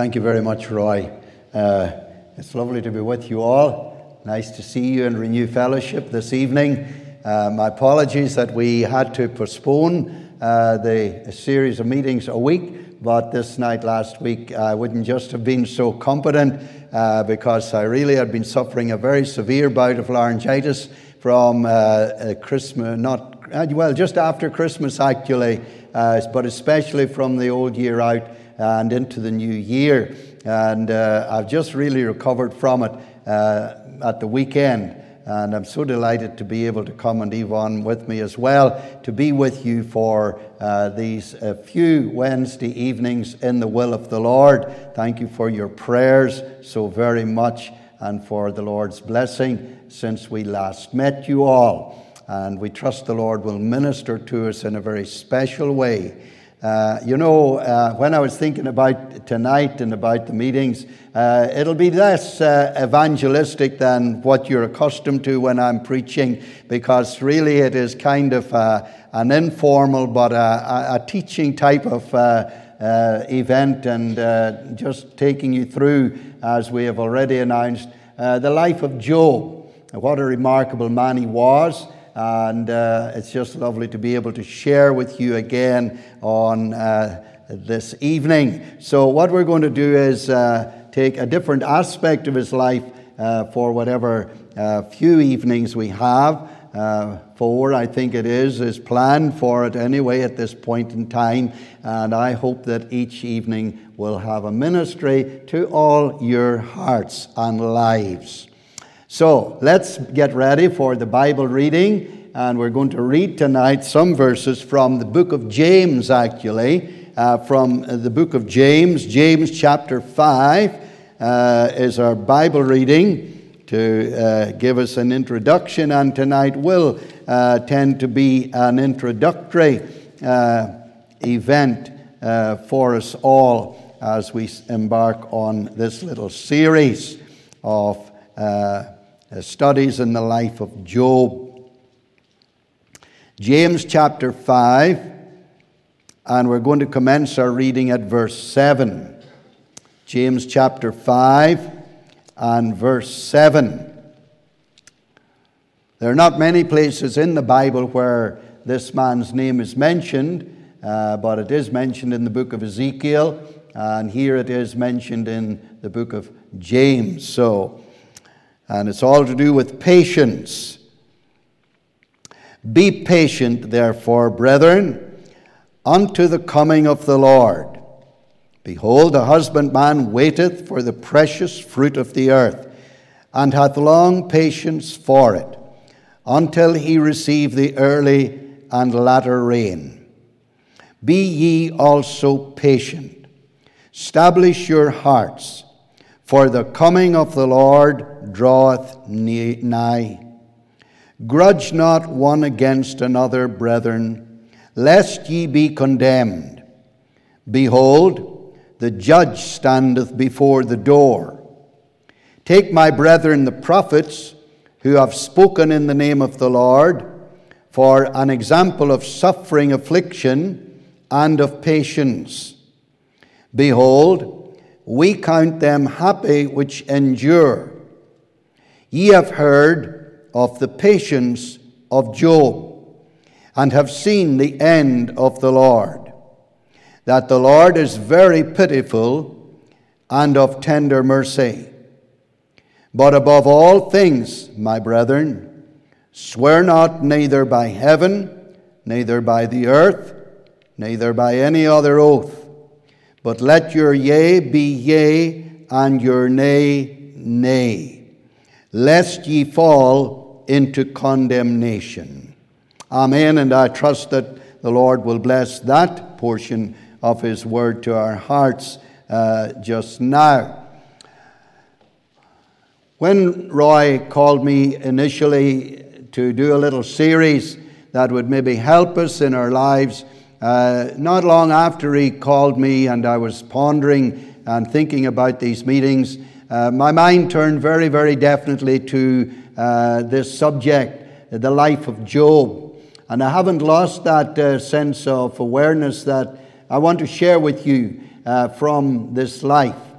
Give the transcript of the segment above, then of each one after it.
Thank you very much, Roy. Uh, it's lovely to be with you all. Nice to see you and Renew Fellowship this evening. Uh, my apologies that we had to postpone uh, the series of meetings a week, but this night last week I wouldn't just have been so competent uh, because I really had been suffering a very severe bout of laryngitis from uh, Christmas, not uh, well, just after Christmas actually, but especially from the old year out and into the new year. And uh, I've just really recovered from it uh, at the weekend. And I'm so delighted to be able to come and Yvonne with me as well, to be with you for uh, these uh, few Wednesday evenings in the will of the Lord. Thank you for your prayers so very much and for the Lord's blessing since we last met you all. And we trust the Lord will minister to us in a very special way. Uh, you know, uh, when I was thinking about tonight and about the meetings, uh, it'll be less uh, evangelistic than what you're accustomed to when I'm preaching, because really it is kind of uh, an informal but a, a, teaching type of event and just taking you through, as we have already announced, the life of Job. What a remarkable man he was. And uh, it's just lovely to be able to share with you again on uh, this evening. So, what we're going to do is uh, take a different aspect of his life uh, for whatever uh, few evenings we have. Uh, four, I think it is, is planned for it anyway at this point in time. And I hope that each evening will have a ministry to all your hearts and lives. So let's get ready for the Bible reading, and we're going to read tonight some verses from the book of James, actually, uh, from the book of James. James chapter 5 uh, is our Bible reading to uh, give us an introduction, and tonight will uh, tend to be an introductory uh, event uh, for us all as we embark on this little series of uh, studies in the life of Job. James chapter 5, and we're going to commence our reading at verse 7. James chapter 5 and verse 7. There are not many places in the Bible where this man's name is mentioned, uh, but it is mentioned in the book of Ezekiel, and here it is mentioned in the book of James. So and it's all to do with patience. Be patient, therefore, brethren, unto the coming of the Lord. Behold, a husbandman waiteth for the precious fruit of the earth, and hath long patience for it, until he receive the early and latter rain. Be ye also patient. Establish your hearts for the coming of the Lord draweth nigh. Grudge not one against another, brethren, lest ye be condemned. Behold, the judge standeth before the door. Take my brethren the prophets, who have spoken in the name of the Lord, for an example of suffering, affliction, and of patience. Behold, we count them happy which endure. Ye have heard of the patience of Job, and have seen the end of the Lord, that the Lord is very pitiful and of tender mercy. But above all things, my brethren, swear not neither by heaven, neither by the earth, neither by any other oath but let your yea be yea, and your nay, nay, lest ye fall into condemnation. Amen. And I trust that the Lord will bless that portion of His word to our hearts uh, just now. When Roy called me initially to do a little series that would maybe help us in our lives, uh, not long after he called me and I was pondering and thinking about these meetings, uh, my mind turned very, very definitely to uh, this subject, the life of Job. And I haven't lost that uh, sense of awareness that I want to share with you uh, from this life.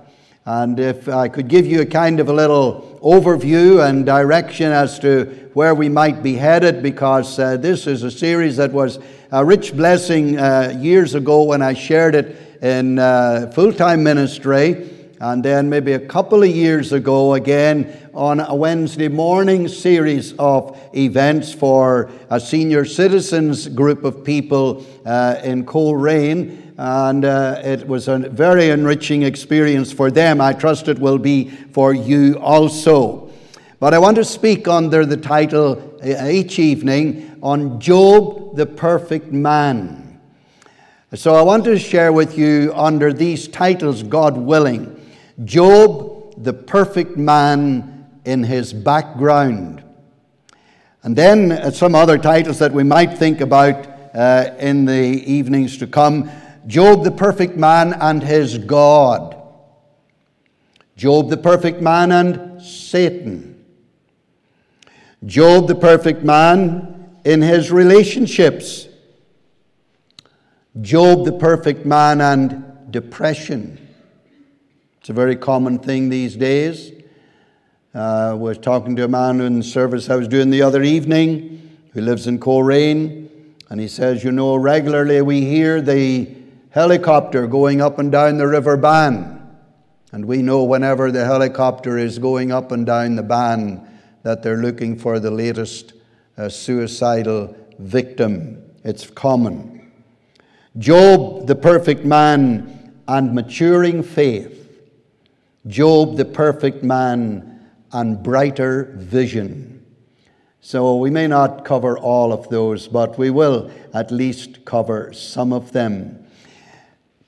And if I could give you a kind of a little overview and direction as to where we might be headed, because uh, this is a series that was a rich blessing uh, years ago when I shared it in uh, full time ministry. And then maybe a couple of years ago, again, on a Wednesday morning series of events for a senior citizens group of people uh, in Coleraine and uh, it was a very enriching experience for them. I trust it will be for you also. But I want to speak under the title uh, each evening on Job, the perfect man. So I want to share with you under these titles, God willing, Job, the perfect man in his background. And then uh, some other titles that we might think about uh, in the evenings to come. Job, the perfect man, and his God. Job, the perfect man, and Satan. Job, the perfect man, in his relationships. Job, the perfect man, and depression. It's a very common thing these days. Uh, I was talking to a man in the service I was doing the other evening who lives in Coleraine, and he says, You know, regularly we hear the helicopter going up and down the River Bann. And we know whenever the helicopter is going up and down the Bann that they're looking for the latest uh, suicidal victim. It's common. Job, the perfect man, and maturing faith. Job, the perfect man, and brighter vision. So we may not cover all of those, but we will at least cover some of them.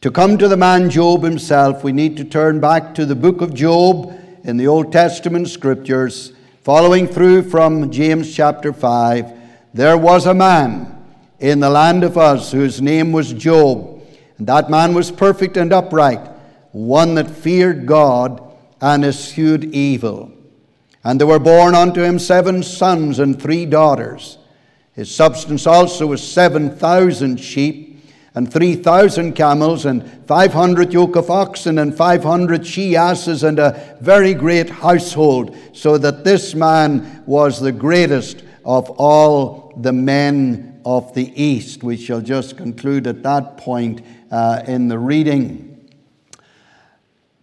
To come to the man Job himself, we need to turn back to the book of Job in the Old Testament scriptures, following through from James chapter 5. There was a man in the land of Uz whose name was Job, and that man was perfect and upright, one that feared God and eschewed evil. And there were born unto him seven sons and three daughters. His substance also was seven thousand sheep and 3,000 camels, and 500 yoke of oxen, and 500 she asses, and a very great household, so that this man was the greatest of all the men of the East. We shall just conclude at that point uh, in the reading.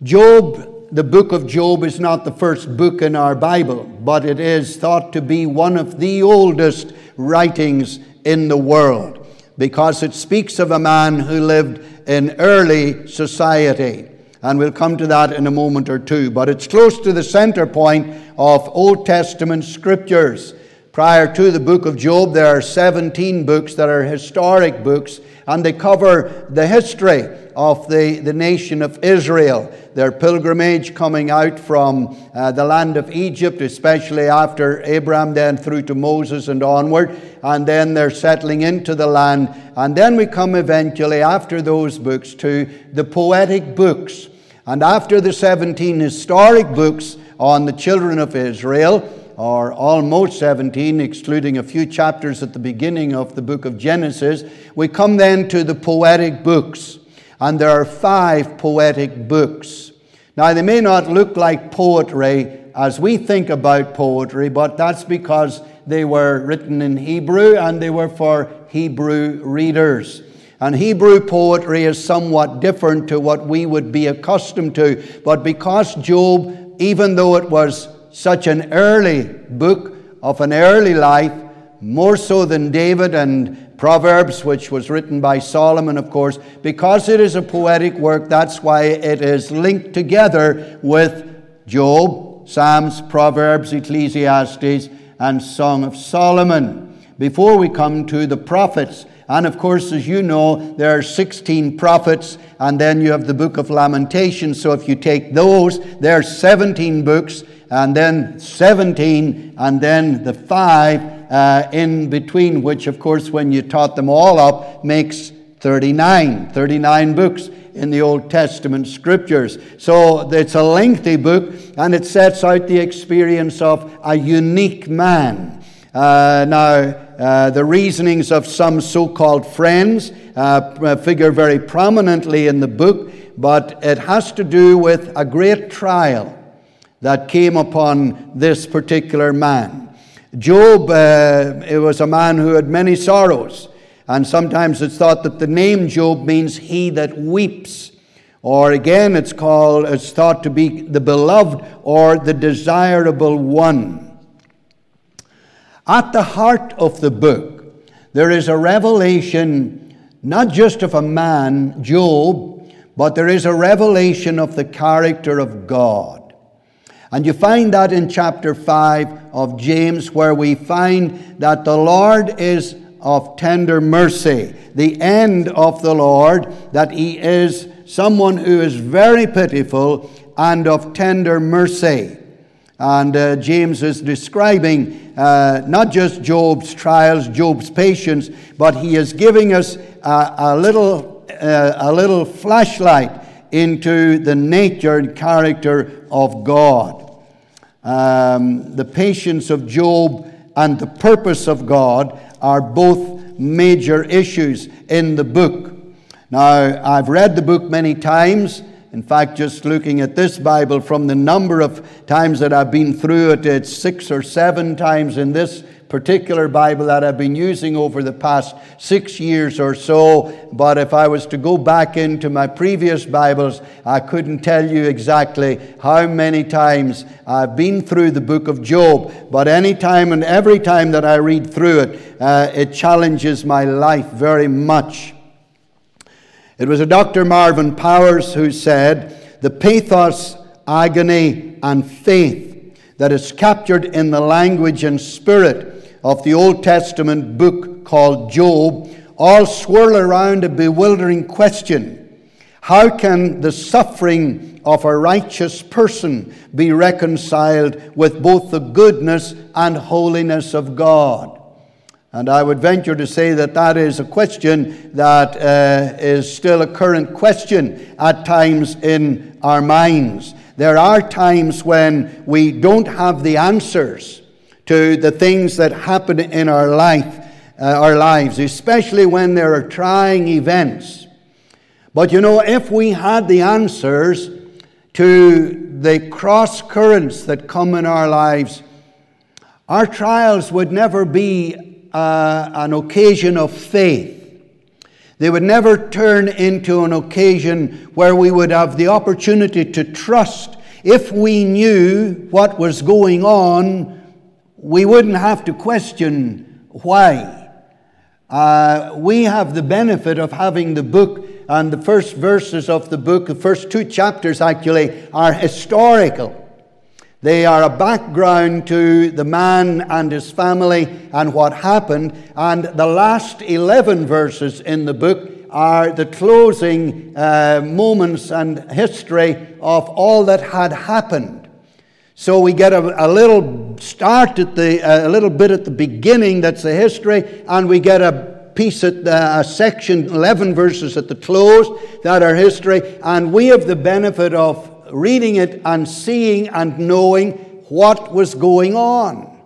Job, the book of Job, is not the first book in our Bible, but it is thought to be one of the oldest writings in the world because it speaks of a man who lived in early society. And we'll come to that in a moment or two. But it's close to the center point of Old Testament scriptures. Prior to the book of Job, there are 17 books that are historic books, and they cover the history of the, the nation of Israel, their pilgrimage coming out from uh, the land of Egypt, especially after Abraham, then through to Moses and onward, and then they're settling into the land. And then we come eventually, after those books, to the poetic books. And after the 17 historic books on the children of Israel, or almost 17, excluding a few chapters at the beginning of the book of Genesis, we come then to the poetic books. And there are five poetic books. Now, they may not look like poetry as we think about poetry, but that's because they were written in Hebrew and they were for Hebrew readers. And Hebrew poetry is somewhat different to what we would be accustomed to. But because Job, even though it was such an early book of an early life, more so than David and Proverbs, which was written by Solomon, of course, because it is a poetic work, that's why it is linked together with Job, Psalms, Proverbs, Ecclesiastes, and Song of Solomon. Before we come to the prophets, and of course, as you know, there are 16 prophets, and then you have the book of Lamentations. So if you take those, there are 17 books, and then 17, and then the five uh, in between, which, of course, when you taught them all up, makes 39, 39 books in the Old Testament scriptures. So it's a lengthy book, and it sets out the experience of a unique man. Uh, now, uh, the reasonings of some so called friends uh, figure very prominently in the book. but it has to do with a great trial that came upon this particular man. Job, uh, it was a man who had many sorrows, and sometimes it's thought that the name Job means he that weeps. Or again, it's called, it's thought to be the beloved or the desirable one. At the heart of the book, there is a revelation not just of a man, Job, but there is a revelation of the character of God. And you find that in chapter 5 of James, where we find that the Lord is of tender mercy, the end of the Lord, that He is someone who is very pitiful and of tender mercy. And uh, James is describing uh, not just Job's trials, Job's patience, but he is giving us a, a little, uh, a little flashlight into the nature and character of God. Um, the patience of Job and the purpose of God are both major issues in the book. Now, I've read the book many times. In fact, just looking at this Bible from the number of times that I've been through it, it's six or seven times in this particular Bible that I've been using over the past six years or so. But if I was to go back into my previous Bibles, I couldn't tell you exactly how many times I've been through the book of Job. But any time and every time that I read through it, uh, it challenges my life very much. It was a Dr. Marvin Powers who said, The pathos, agony, and faith that is captured in the language and spirit of the Old Testament book called Job all swirl around a bewildering question How can the suffering of a righteous person be reconciled with both the goodness and holiness of God? And I would venture to say that that is a question that uh, is still a current question at times in our minds. There are times when we don't have the answers to the things that happen in our life, uh, our lives, especially when there are trying events. But you know, if we had the answers to the cross currents that come in our lives, our trials would never be uh, an occasion of faith. They would never turn into an occasion where we would have the opportunity to trust. If we knew what was going on, we wouldn't have to question why. Uh, we have the benefit of having the book and the first verses of the book, the first two chapters actually, are historical. They are a background to the man and his family and what happened. And the last 11 verses in the book are the closing uh, moments and history of all that had happened. So we get a, a little start at the, a little bit at the beginning, that's the history, and we get a piece at the, a section, 11 verses at the close, that are history, and we have the benefit of reading it and seeing and knowing what was going on.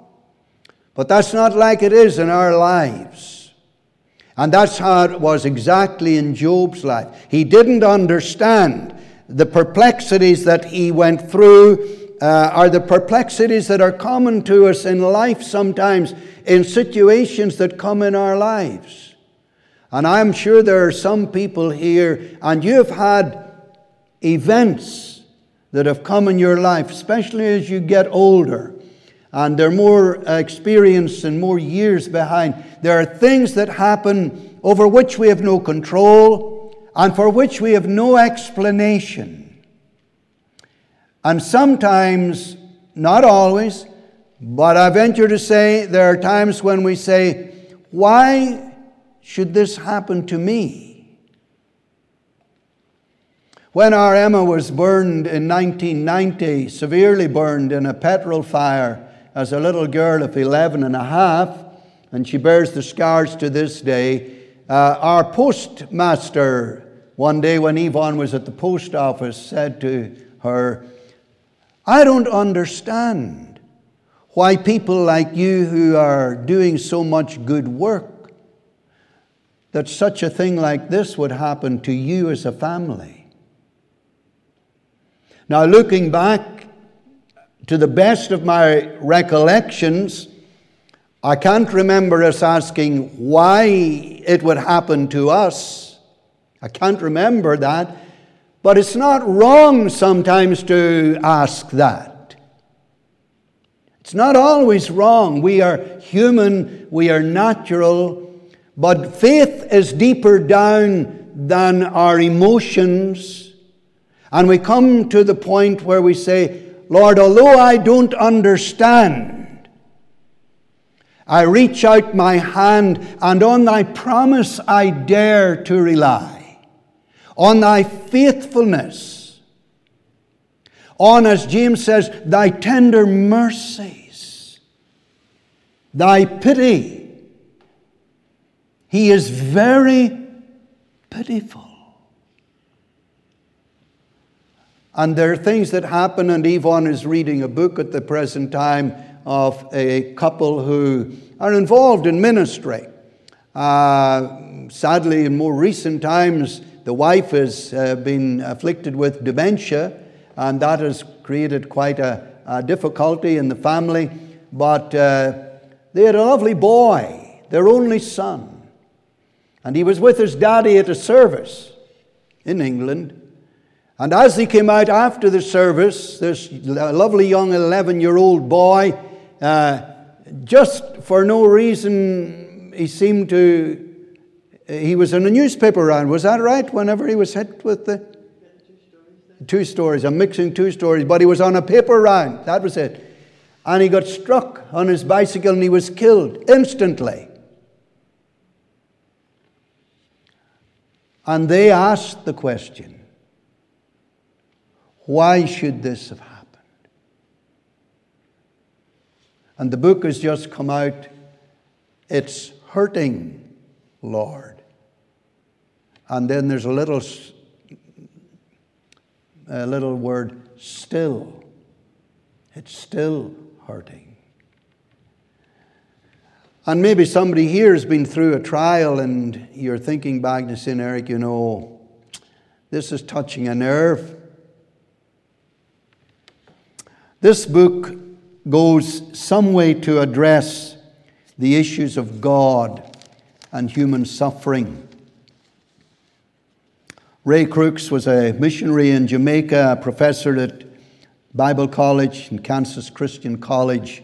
But that's not like it is in our lives. And that's how it was exactly in Job's life. He didn't understand the perplexities that he went through. Uh, are the perplexities that are common to us in life sometimes in situations that come in our lives. And I'm sure there are some people here, and you've had events that have come in your life, especially as you get older and they're more experienced and more years behind. There are things that happen over which we have no control and for which we have no explanation. And sometimes, not always, but I venture to say there are times when we say, Why should this happen to me? When our Emma was burned in 1990, severely burned in a petrol fire as a little girl of 11 and a half, and she bears the scars to this day, uh, our postmaster, one day when Yvonne was at the post office, said to her, I don't understand why people like you who are doing so much good work, that such a thing like this would happen to you as a family. Now, looking back to the best of my recollections, I can't remember us asking why it would happen to us. I can't remember that. But it's not wrong sometimes to ask that. It's not always wrong. We are human, we are natural, but faith is deeper down than our emotions. And we come to the point where we say, Lord, although I don't understand, I reach out my hand, and on thy promise I dare to rely on thy faithfulness, on, as James says, thy tender mercies, thy pity. He is very pitiful. And there are things that happen, and Yvonne is reading a book at the present time of a couple who are involved in ministry. Uh, sadly, in more recent times, the wife has uh, been afflicted with dementia, and that has created quite a, a difficulty in the family. But uh, they had a lovely boy, their only son. And he was with his daddy at a service in England. And as he came out after the service, this lovely young 11 year old boy, uh, just for no reason, he seemed to he was in a newspaper round, was that right? Whenever he was hit with the. Two stories. I'm mixing two stories, but he was on a paper round. That was it. And he got struck on his bicycle and he was killed instantly. And they asked the question why should this have happened? And the book has just come out. It's hurting, Lord. And then there's a little, a little word, still. It's still hurting. And maybe somebody here has been through a trial and you're thinking back to Eric, you know, this is touching a nerve. This book goes some way to address the issues of God and human suffering. Ray Crooks was a missionary in Jamaica, a professor at Bible College and Kansas Christian College.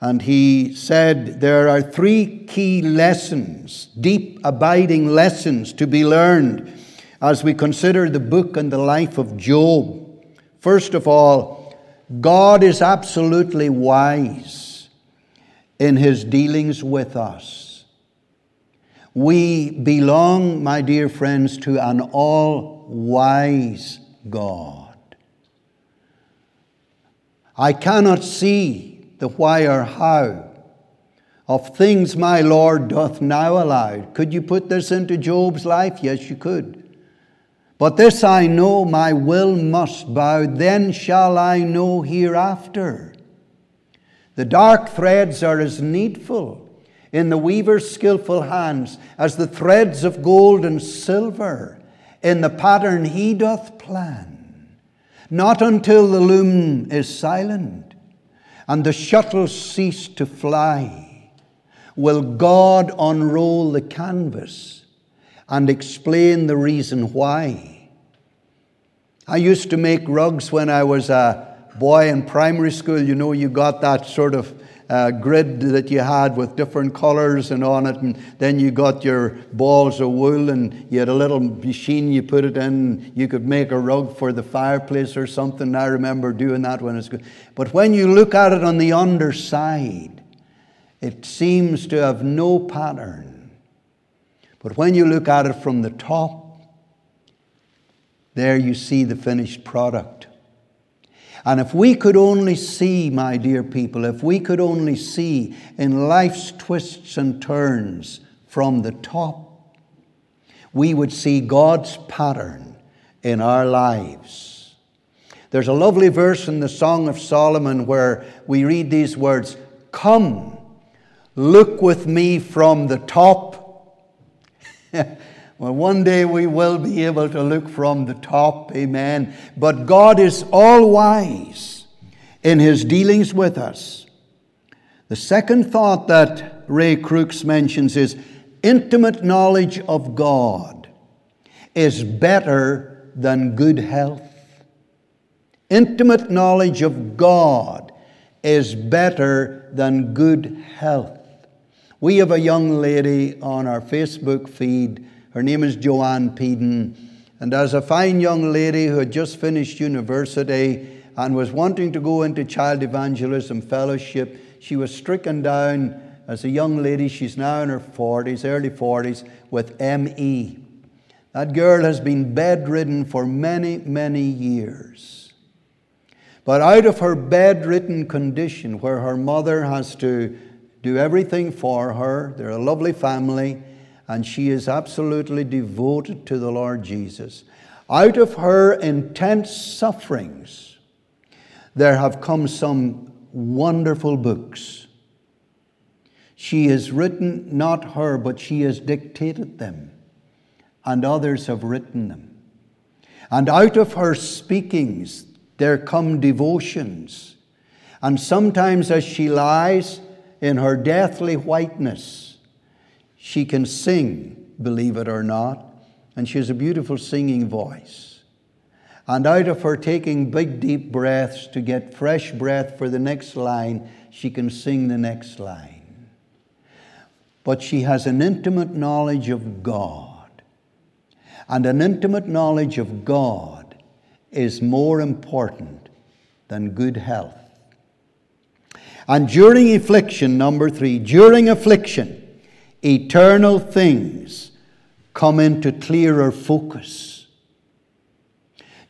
And he said there are three key lessons, deep, abiding lessons to be learned as we consider the book and the life of Job. First of all, God is absolutely wise in his dealings with us. We belong, my dear friends, to an all wise God. I cannot see the why or how of things my Lord doth now allow. Could you put this into Job's life? Yes, you could. But this I know, my will must bow, then shall I know hereafter. The dark threads are as needful in the weaver's skillful hands as the threads of gold and silver in the pattern he doth plan. Not until the loom is silent and the shuttles cease to fly will God unroll the canvas and explain the reason why. I used to make rugs when I was a boy in primary school. You know, you got that sort of uh, grid that you had with different colors and on it, and then you got your balls of wool, and you had a little machine you put it in. You could make a rug for the fireplace or something. I remember doing that when it's good. But when you look at it on the underside, it seems to have no pattern. But when you look at it from the top, there you see the finished product. And if we could only see, my dear people, if we could only see in life's twists and turns from the top, we would see God's pattern in our lives. There's a lovely verse in the Song of Solomon where we read these words Come, look with me from the top. Well, one day we will be able to look from the top, amen. But God is all wise in his dealings with us. The second thought that Ray Crooks mentions is intimate knowledge of God is better than good health. Intimate knowledge of God is better than good health. We have a young lady on our Facebook feed. Her name is Joanne Peden. And as a fine young lady who had just finished university and was wanting to go into child evangelism fellowship, she was stricken down as a young lady. She's now in her 40s, early 40s, with ME. That girl has been bedridden for many, many years. But out of her bedridden condition, where her mother has to do everything for her, they're a lovely family, and she is absolutely devoted to the Lord Jesus. Out of her intense sufferings, there have come some wonderful books. She has written, not her, but she has dictated them, and others have written them. And out of her speakings, there come devotions. And sometimes as she lies in her deathly whiteness, she can sing, believe it or not, and she has a beautiful singing voice. And out of her taking big, deep breaths to get fresh breath for the next line, she can sing the next line. But she has an intimate knowledge of God. And an intimate knowledge of God is more important than good health. And during affliction, number three, during affliction, eternal things come into clearer focus.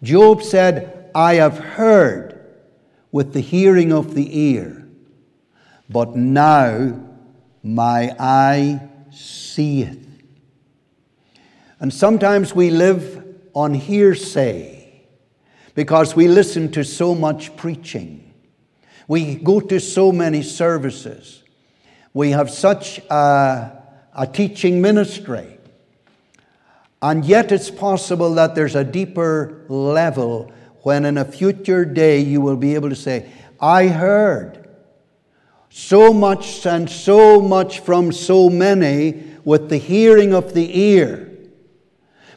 Job said, I have heard with the hearing of the ear, but now my eye seeth. And sometimes we live on hearsay because we listen to so much preaching. We go to so many services. We have such a, a teaching ministry. And yet, it's possible that there's a deeper level when in a future day you will be able to say, I heard so much and so much from so many with the hearing of the ear.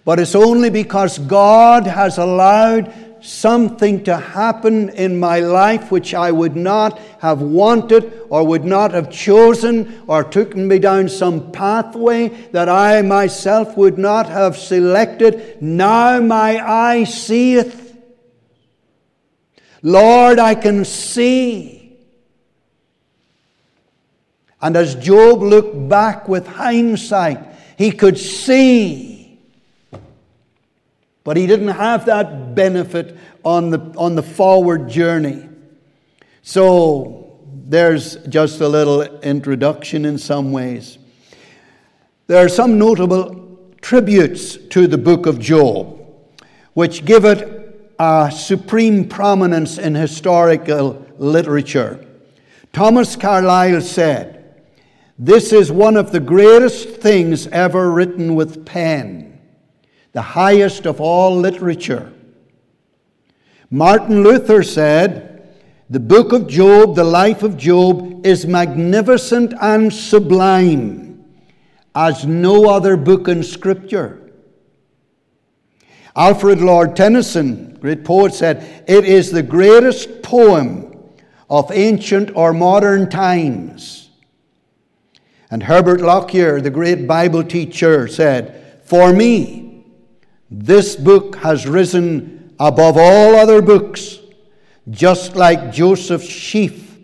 But it's only because God has allowed something to happen in my life which I would not have wanted or would not have chosen or taken me down some pathway that I myself would not have selected. Now my eye seeth. Lord, I can see. And as Job looked back with hindsight, he could see but he didn't have that benefit on the, on the forward journey. So there's just a little introduction in some ways. There are some notable tributes to the book of Job, which give it a supreme prominence in historical literature. Thomas Carlyle said, This is one of the greatest things ever written with pen the highest of all literature. Martin Luther said, The book of Job, the life of Job, is magnificent and sublime as no other book in Scripture. Alfred Lord Tennyson, great poet, said, It is the greatest poem of ancient or modern times. And Herbert Lockyer, the great Bible teacher, said, For me, this book has risen above all other books, just like Joseph's sheaf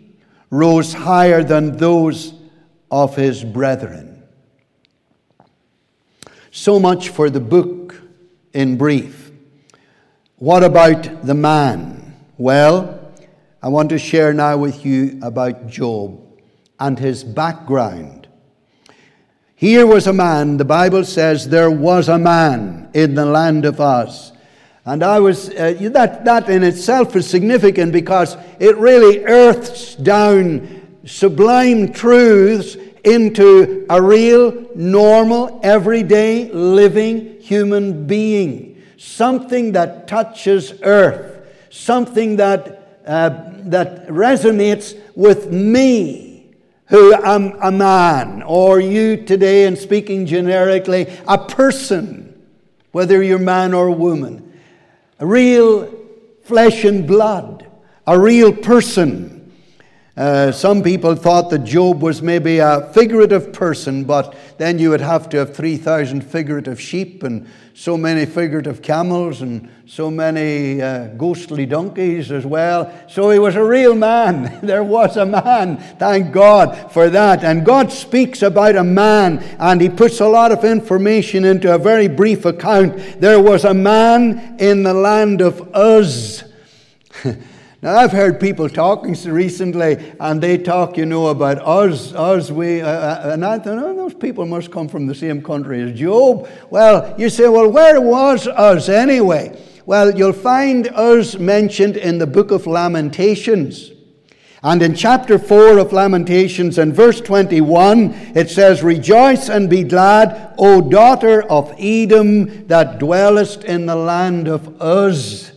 rose higher than those of his brethren. So much for the book in brief. What about the man? Well, I want to share now with you about Job and his background here was a man, the Bible says there was a man in the land of Uz. And I was, uh, that, that in itself is significant because it really earths down sublime truths into a real, normal, everyday, living human being. Something that touches earth. Something that, uh, that resonates with me, who am a man, or you today, and speaking generically, a person, whether you're man or woman. A real flesh and blood, a real person uh, some people thought that Job was maybe a figurative person, but then you would have to have 3,000 figurative sheep and so many figurative camels and so many uh, ghostly donkeys as well. So he was a real man. there was a man. Thank God for that. And God speaks about a man and he puts a lot of information into a very brief account. There was a man in the land of Uz. Now, I've heard people talking recently, and they talk, you know, about us, us, we, uh, uh, and I thought, oh, those people must come from the same country as Job. Well, you say, well, where was Uz anyway? Well, you'll find Uz mentioned in the book of Lamentations. And in chapter 4 of Lamentations in verse 21, it says, Rejoice and be glad, O daughter of Edom, that dwellest in the land of Uz.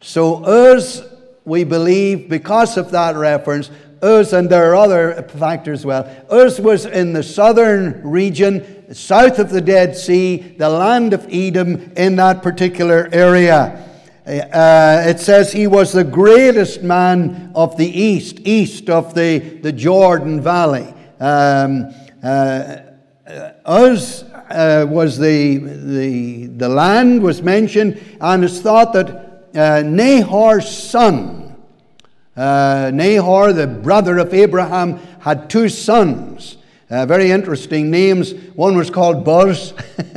So Uz we believe because of that reference, Uz, and there are other factors as well. Uz was in the southern region, south of the Dead Sea, the land of Edom in that particular area. Uh, it says he was the greatest man of the east, east of the, the Jordan Valley. Um, uh, Uz uh, was the, the, the land was mentioned, and it's thought that uh, Nahor's son, uh, Nahor, the brother of Abraham, had two sons. Uh, very interesting names. One was called Buz,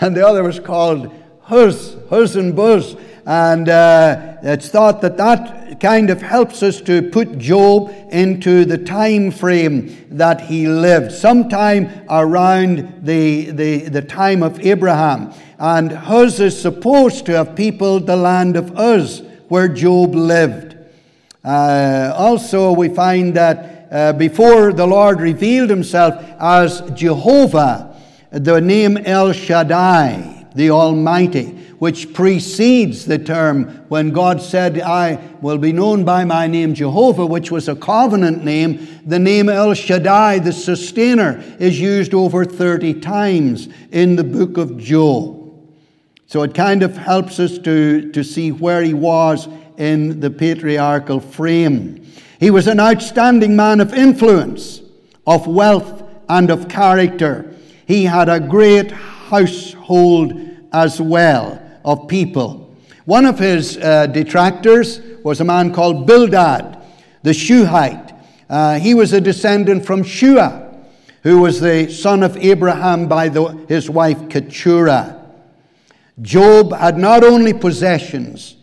and the other was called Huz, Huz and Buz. And uh, it's thought that that kind of helps us to put Job into the time frame that he lived, sometime around the, the, the time of Abraham. And Huz is supposed to have peopled the land of Uz, where Job lived. Uh, also, we find that uh, before the Lord revealed himself as Jehovah, the name El Shaddai, the Almighty, which precedes the term when God said, I will be known by my name Jehovah, which was a covenant name. The name El Shaddai, the sustainer, is used over 30 times in the book of Job. So it kind of helps us to, to see where he was in the patriarchal frame. He was an outstanding man of influence, of wealth, and of character. He had a great household as well of people. One of his uh, detractors was a man called Bildad, the Shuhite. Uh, he was a descendant from Shua, who was the son of Abraham by the, his wife Keturah. Job had not only possessions,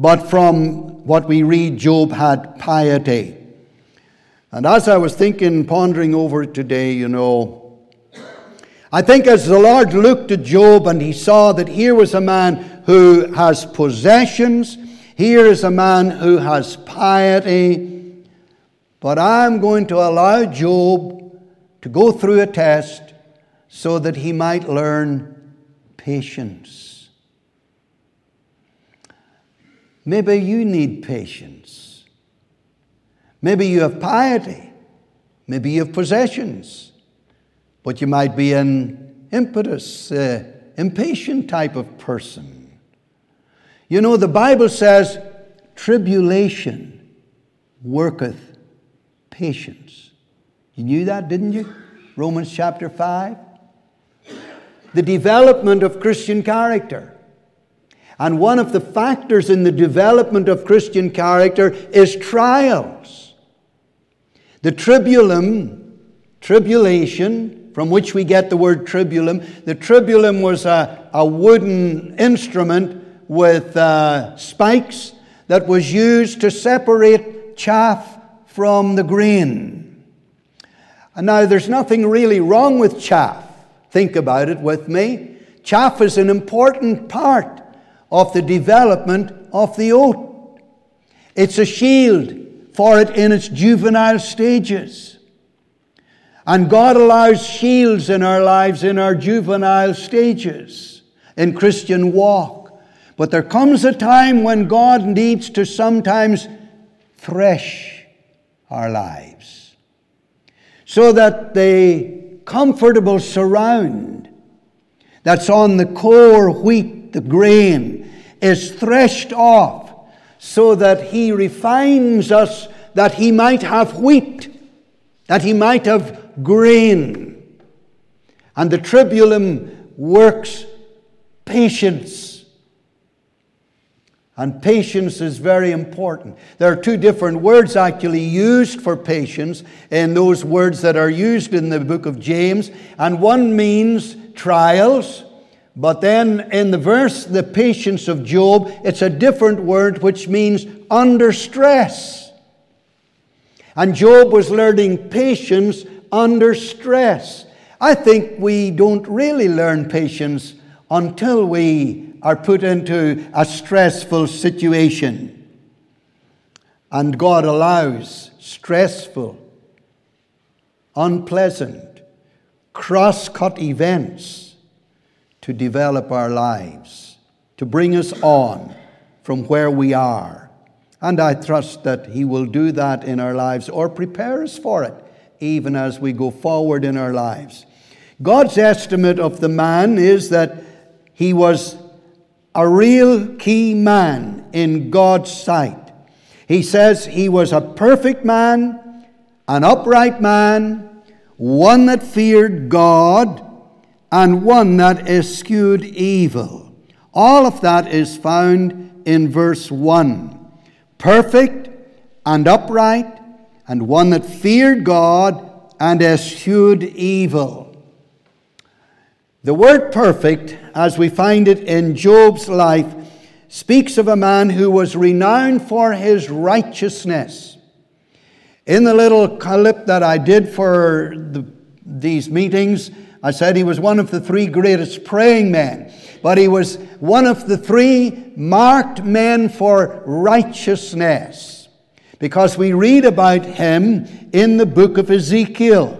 but from what we read, Job had piety. And as I was thinking, pondering over it today, you know, I think as the Lord looked at Job and he saw that here was a man who has possessions, here is a man who has piety, but I'm going to allow Job to go through a test so that he might learn patience. Maybe you need patience. Maybe you have piety. Maybe you have possessions. But you might be an impetus, uh, impatient type of person. You know, the Bible says, tribulation worketh patience. You knew that, didn't you? Romans chapter 5. The development of Christian character. And one of the factors in the development of Christian character is trials. The tribulum, tribulation, from which we get the word tribulum, the tribulum was a, a wooden instrument with uh, spikes that was used to separate chaff from the grain. And now, there's nothing really wrong with chaff. Think about it with me. Chaff is an important part of the development of the oat. It's a shield for it in its juvenile stages. And God allows shields in our lives in our juvenile stages in Christian walk. But there comes a time when God needs to sometimes thresh our lives so that the comfortable surround that's on the core wheat, the grain, is threshed off so that He refines us that He might have wheat, that He might have grain. And the tribulum works patience. And patience is very important. There are two different words actually used for patience in those words that are used in the book of James. And one means trials, but then in the verse, the patience of Job, it's a different word which means under stress. And Job was learning patience under stress. I think we don't really learn patience until we are put into a stressful situation. And God allows stressful, unpleasant, cross cut events to develop our lives, to bring us on from where we are. And I trust that He will do that in our lives or prepare us for it even as we go forward in our lives. God's estimate of the man is that he was a real key man in God's sight. He says he was a perfect man, an upright man, one that feared God, and one that eschewed evil. All of that is found in verse 1. Perfect and upright, and one that feared God and eschewed evil. The word perfect, as we find it in Job's life, speaks of a man who was renowned for his righteousness. In the little clip that I did for the, these meetings, I said he was one of the three greatest praying men, but he was one of the three marked men for righteousness because we read about him in the book of Ezekiel.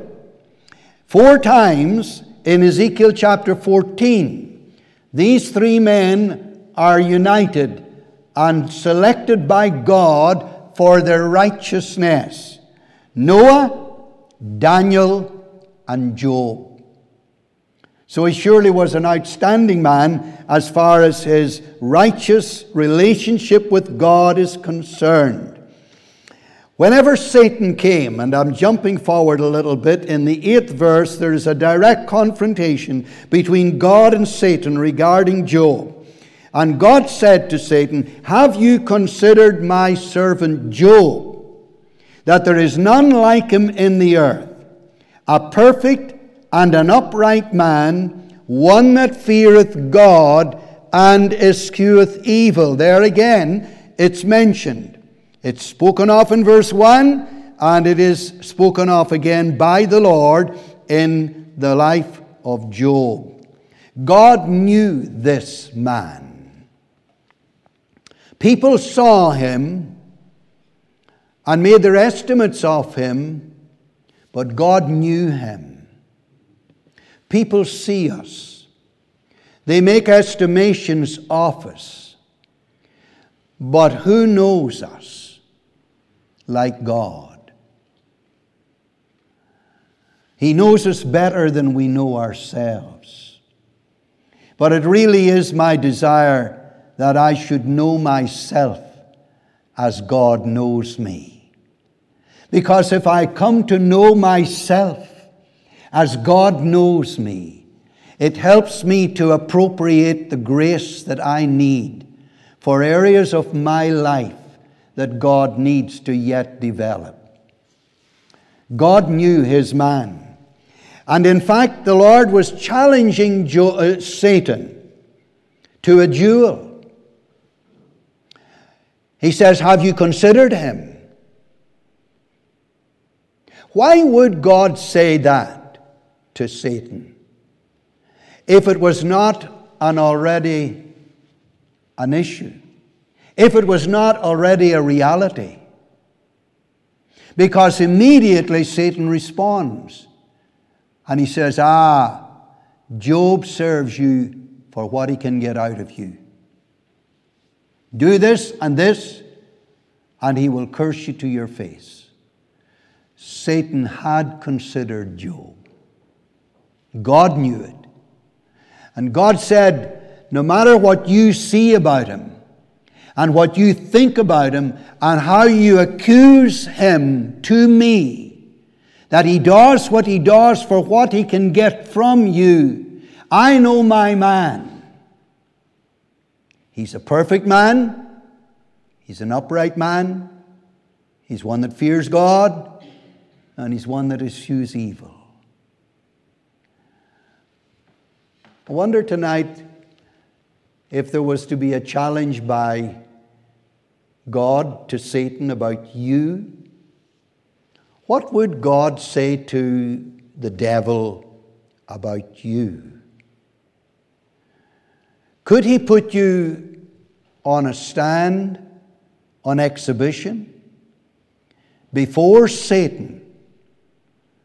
Four times in Ezekiel chapter 14. These three men are united and selected by God for their righteousness Noah, Daniel, and Job. So he surely was an outstanding man as far as his righteous relationship with God is concerned. Whenever Satan came, and I'm jumping forward a little bit, in the eighth verse, there is a direct confrontation between God and Satan regarding Job. And God said to Satan, Have you considered my servant Job, that there is none like him in the earth, a perfect and an upright man, one that feareth God and escheweth evil? There again, it's mentioned. It's spoken of in verse 1, and it is spoken of again by the Lord in the life of Job. God knew this man. People saw him and made their estimates of him, but God knew him. People see us, they make estimations of us, but who knows us? like God. He knows us better than we know ourselves. But it really is my desire that I should know myself as God knows me. Because if I come to know myself as God knows me, it helps me to appropriate the grace that I need for areas of my life that God needs to yet develop. God knew his man. And in fact, the Lord was challenging jo- uh, Satan to a duel. He says, Have you considered him? Why would God say that to Satan if it was not an already an issue? if it was not already a reality. Because immediately Satan responds And he says, Ah, Job serves you for what he can get out of you. Do this and this, and he will curse you to your face. Satan had considered Job. God knew it. And God said, No matter what you see about him, and what you think about him, and how you accuse him to me, that he does what he does for what he can get from you, I know my man. He's a perfect man. He's an upright man. He's one that fears God. And he's one that eschews evil. I wonder tonight if there was to be a challenge by God to Satan about you, what would God say to the devil about you? Could he put you on a stand, on exhibition, before Satan?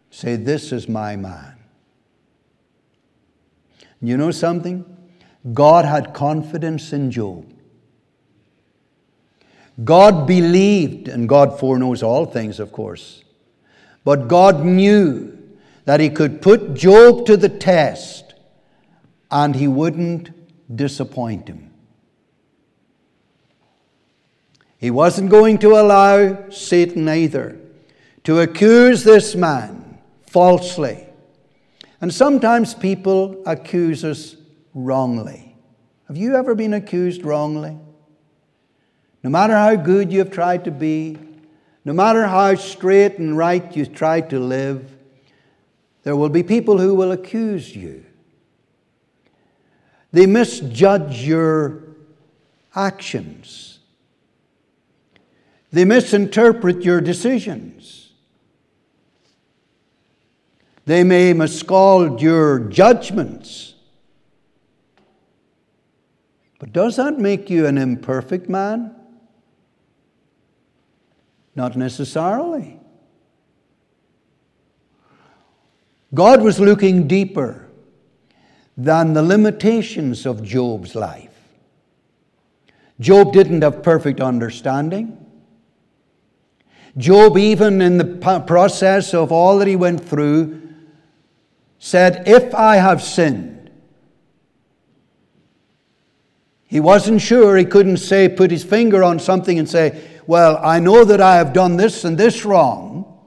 Say, This is my man. You know something? God had confidence in Job. God believed, and God foreknows all things, of course, but God knew that He could put Job to the test and He wouldn't disappoint him. He wasn't going to allow Satan either to accuse this man falsely. And sometimes people accuse us wrongly. Have you ever been accused wrongly? No matter how good you've tried to be, no matter how straight and right you try to live, there will be people who will accuse you. They misjudge your actions. They misinterpret your decisions. They may miscall your judgments. But does that make you an imperfect man? Not necessarily. God was looking deeper than the limitations of Job's life. Job didn't have perfect understanding. Job, even in the process of all that he went through, said, If I have sinned, he wasn't sure. He couldn't say, put his finger on something and say, well, I know that I have done this and this wrong,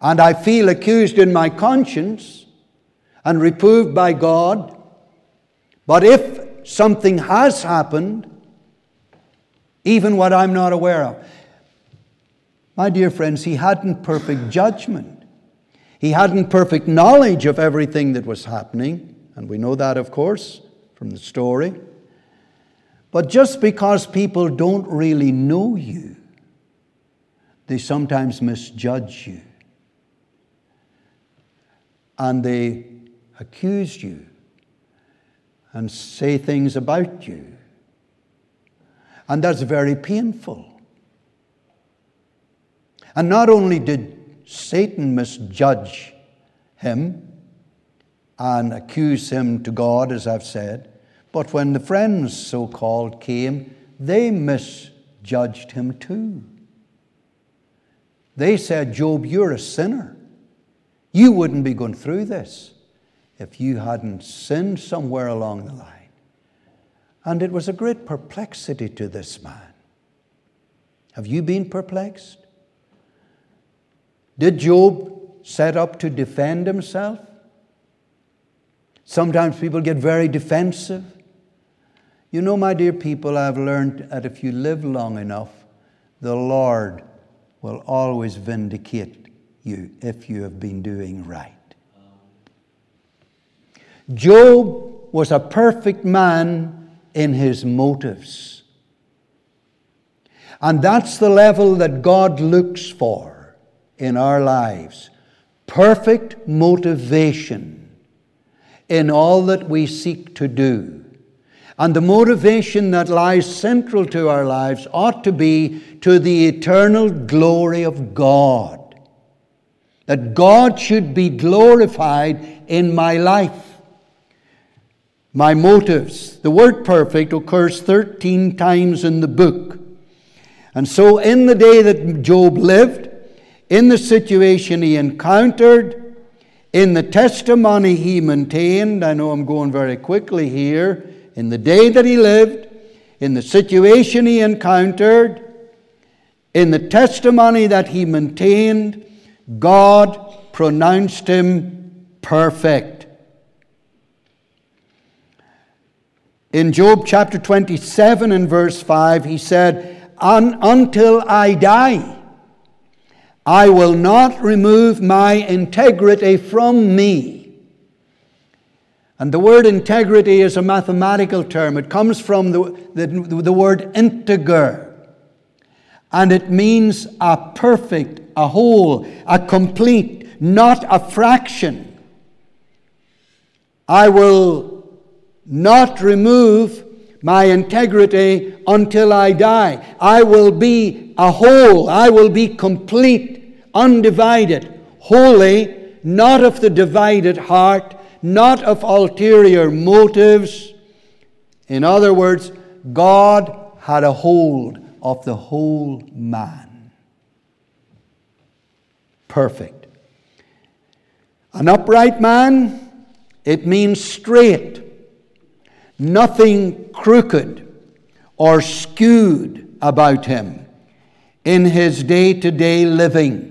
and I feel accused in my conscience and reproved by God. But if something has happened, even what I'm not aware of, my dear friends, he hadn't perfect judgment. He hadn't perfect knowledge of everything that was happening, and we know that, of course, from the story. But just because people don't really know you, they sometimes misjudge you. And they accuse you and say things about you. And that's very painful. And not only did Satan misjudge him and accuse him to God, as I've said, but when the friends, so called, came, they misjudged him too. They said, Job, you're a sinner. You wouldn't be going through this if you hadn't sinned somewhere along the line. And it was a great perplexity to this man. Have you been perplexed? Did Job set up to defend himself? Sometimes people get very defensive. You know, my dear people, I've learned that if you live long enough, the Lord will always vindicate you if you have been doing right. Job was a perfect man in his motives. And that's the level that God looks for in our lives perfect motivation in all that we seek to do. And the motivation that lies central to our lives ought to be to the eternal glory of God. that God should be glorified in my life. My motives. The word perfect occurs 13 times in the book. And so, in the day that Job lived, in the situation he encountered, in the testimony he maintained, I know I'm going very quickly here, in the day that he lived, in the situation he encountered, in the testimony that he maintained, God pronounced him perfect. In Job chapter 27 and verse 5, he said, Until I die, I will not remove my integrity from me. And the word integrity is a mathematical term. It comes from the, the, the word integer. And it means a perfect, a whole, a complete, not a fraction. I will not remove my integrity until I die. I will be a whole, I will be complete, undivided, holy, not of the divided heart, not of ulterior motives. In other words, God had a hold of the whole man. Perfect. An upright man, it means straight, nothing crooked or skewed about him in his day to day living.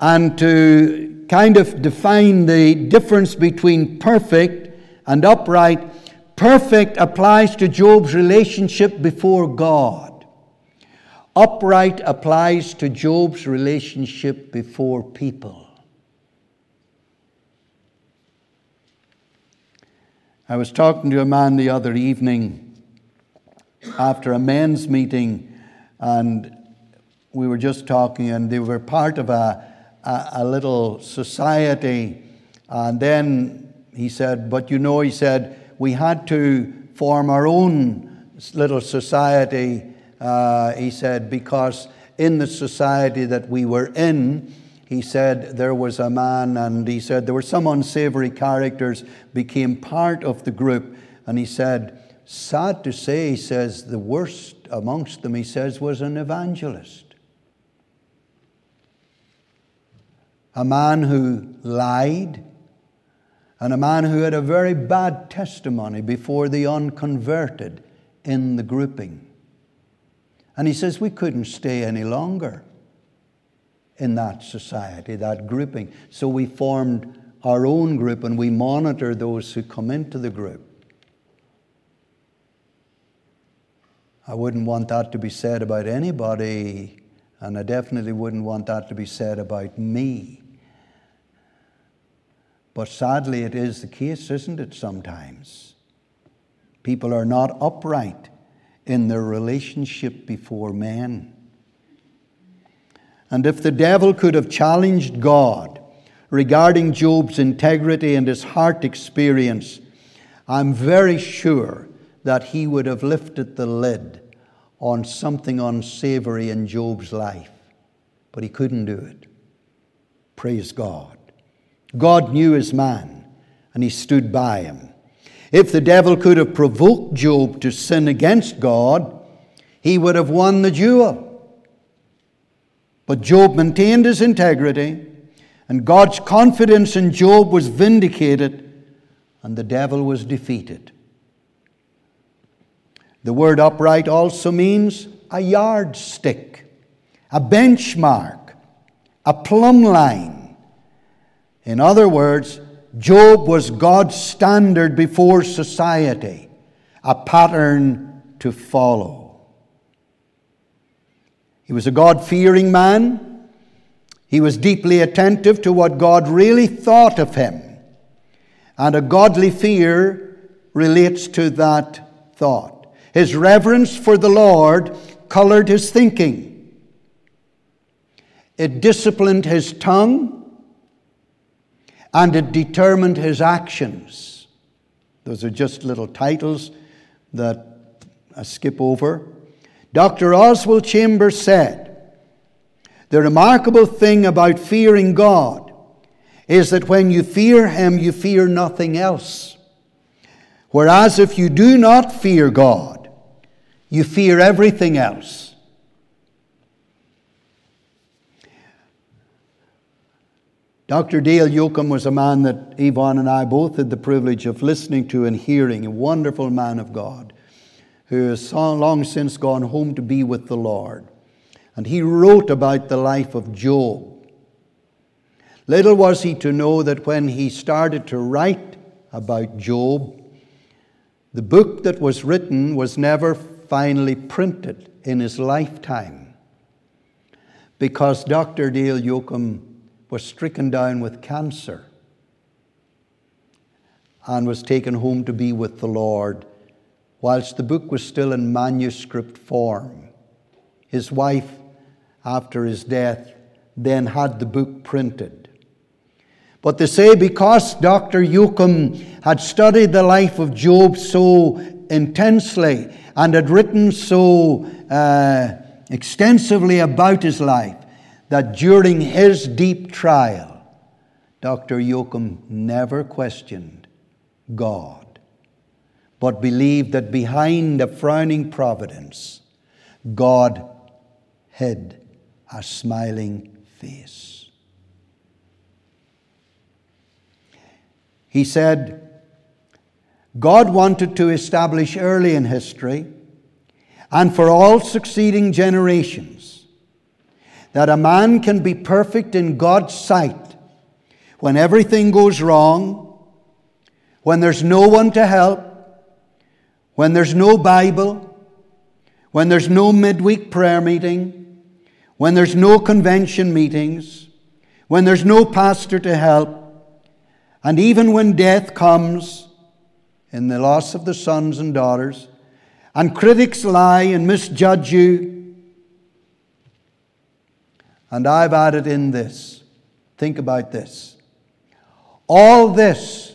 And to kind of define the difference between perfect and upright, perfect applies to Job's relationship before God. Upright applies to Job's relationship before people. I was talking to a man the other evening after a men's meeting, and we were just talking, and they were part of a, a, a little society. And then he said, But you know, he said, we had to form our own little society, uh, he said, because in the society that we were in, he said there was a man, and he said there were some unsavory characters became part of the group, and he said, sad to say, he says the worst amongst them, he says, was an evangelist. A man who lied, and a man who had a very bad testimony before the unconverted in the grouping. And he says, We couldn't stay any longer in that society, that grouping. So we formed our own group and we monitor those who come into the group. I wouldn't want that to be said about anybody, and I definitely wouldn't want that to be said about me. But sadly, it is the case, isn't it, sometimes? People are not upright in their relationship before men. And if the devil could have challenged God regarding Job's integrity and his heart experience, I'm very sure that he would have lifted the lid on something unsavory in Job's life. But he couldn't do it. Praise God. God knew his man, and he stood by him. If the devil could have provoked Job to sin against God, he would have won the duel. But Job maintained his integrity, and God's confidence in Job was vindicated, and the devil was defeated. The word upright also means a yardstick, a benchmark, a plumb line. In other words, Job was God's standard before society, a pattern to follow. He was a God fearing man. He was deeply attentive to what God really thought of him. And a godly fear relates to that thought. His reverence for the Lord colored his thinking, it disciplined his tongue, and it determined his actions. Those are just little titles that I skip over. Dr. Oswald Chambers said, The remarkable thing about fearing God is that when you fear Him, you fear nothing else. Whereas if you do not fear God, you fear everything else. Dr. Dale Yocum was a man that Yvonne and I both had the privilege of listening to and hearing, a wonderful man of God who has long since gone home to be with the Lord. And he wrote about the life of Job. Little was he to know that when he started to write about Job, the book that was written was never finally printed in his lifetime because Dr. Dale Yocum was stricken down with cancer and was taken home to be with the Lord whilst the book was still in manuscript form. His wife, after his death, then had the book printed. But they say because Dr. Yocum had studied the life of Job so intensely and had written so uh, extensively about his life, that during his deep trial, Dr. Yocum never questioned God, but believed that behind a frowning providence, God hid a smiling face. He said, God wanted to establish early in history and for all succeeding generations that a man can be perfect in God's sight when everything goes wrong, when there's no one to help, when there's no Bible, when there's no midweek prayer meeting, when there's no convention meetings, when there's no pastor to help, and even when death comes in the loss of the sons and daughters, and critics lie and misjudge you, and I've added in this. Think about this. All this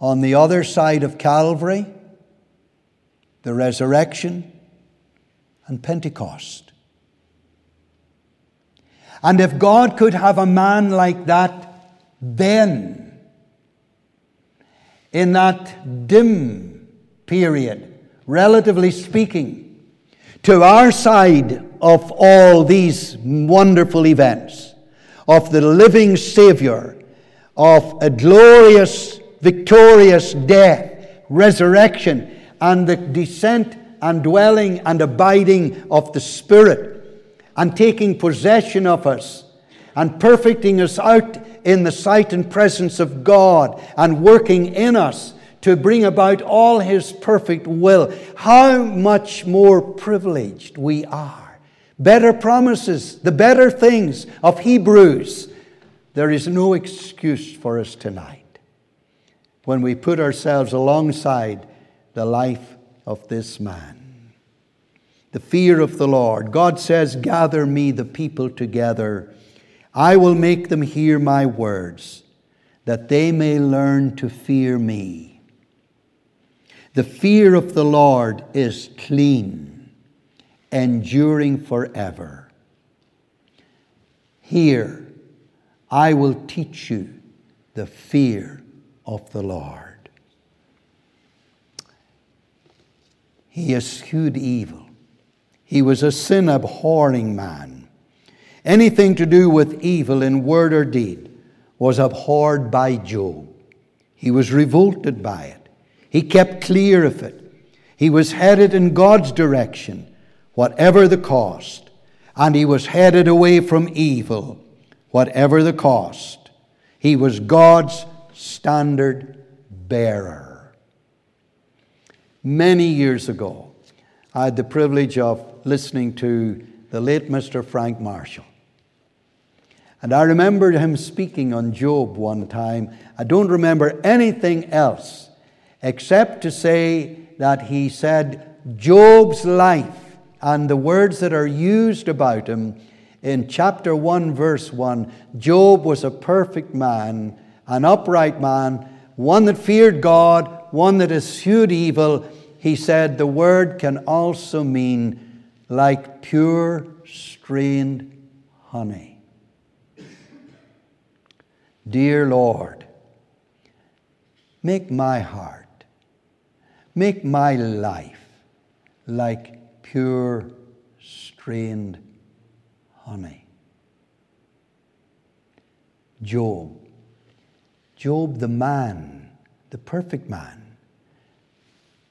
on the other side of Calvary, the resurrection, and Pentecost. And if God could have a man like that then, in that dim period, relatively speaking, to our side of all these wonderful events, of the living Savior, of a glorious, victorious death, resurrection, and the descent and dwelling and abiding of the Spirit, and taking possession of us, and perfecting us out in the sight and presence of God, and working in us to bring about all His perfect will. How much more privileged we are. Better promises, the better things of Hebrews. There is no excuse for us tonight when we put ourselves alongside the life of this man. The fear of the Lord. God says, Gather me the people together. I will make them hear my words, that they may learn to fear me. The fear of the Lord is clean, enduring forever. Here, I will teach you the fear of the Lord. He eschewed evil. He was a sin abhorring man. Anything to do with evil in word or deed was abhorred by Job. He was revolted by it. He kept clear of it. He was headed in God's direction, whatever the cost. And he was headed away from evil, whatever the cost. He was God's standard bearer. Many years ago, I had the privilege of listening to the late Mr. Frank Marshall. And I remember him speaking on Job one time. I don't remember anything else except to say that he said Job's life and the words that are used about him in chapter 1, verse 1 Job was a perfect man, an upright man, one that feared God, one that eschewed evil. He said the word can also mean like pure strained honey. Dear Lord, make my heart, make my life like pure strained honey. Job, Job the man, the perfect man,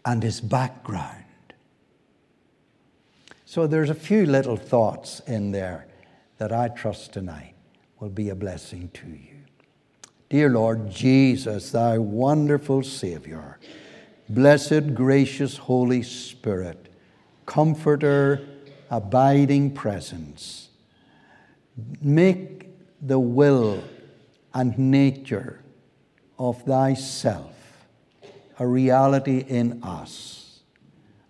and his background. So there's a few little thoughts in there that I trust tonight will be a blessing to you. Dear Lord Jesus, thy wonderful Savior, blessed, gracious Holy Spirit, comforter, abiding presence, make the will and nature of thyself a reality in us.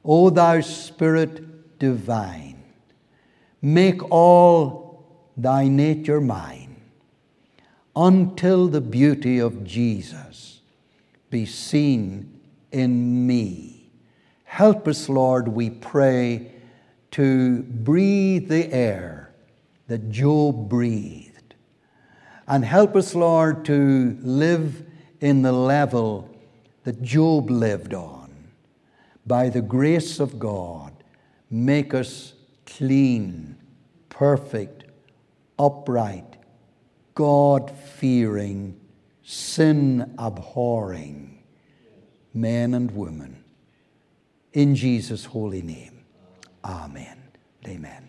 O thou Spirit divine, make all thy nature mine until the beauty of Jesus be seen in me. Help us, Lord, we pray, to breathe the air that Job breathed. And help us, Lord, to live in the level that Job lived on. By the grace of God, make us clean, perfect, upright, God fearing, sin abhorring men and women. In Jesus' holy name. Amen. Amen.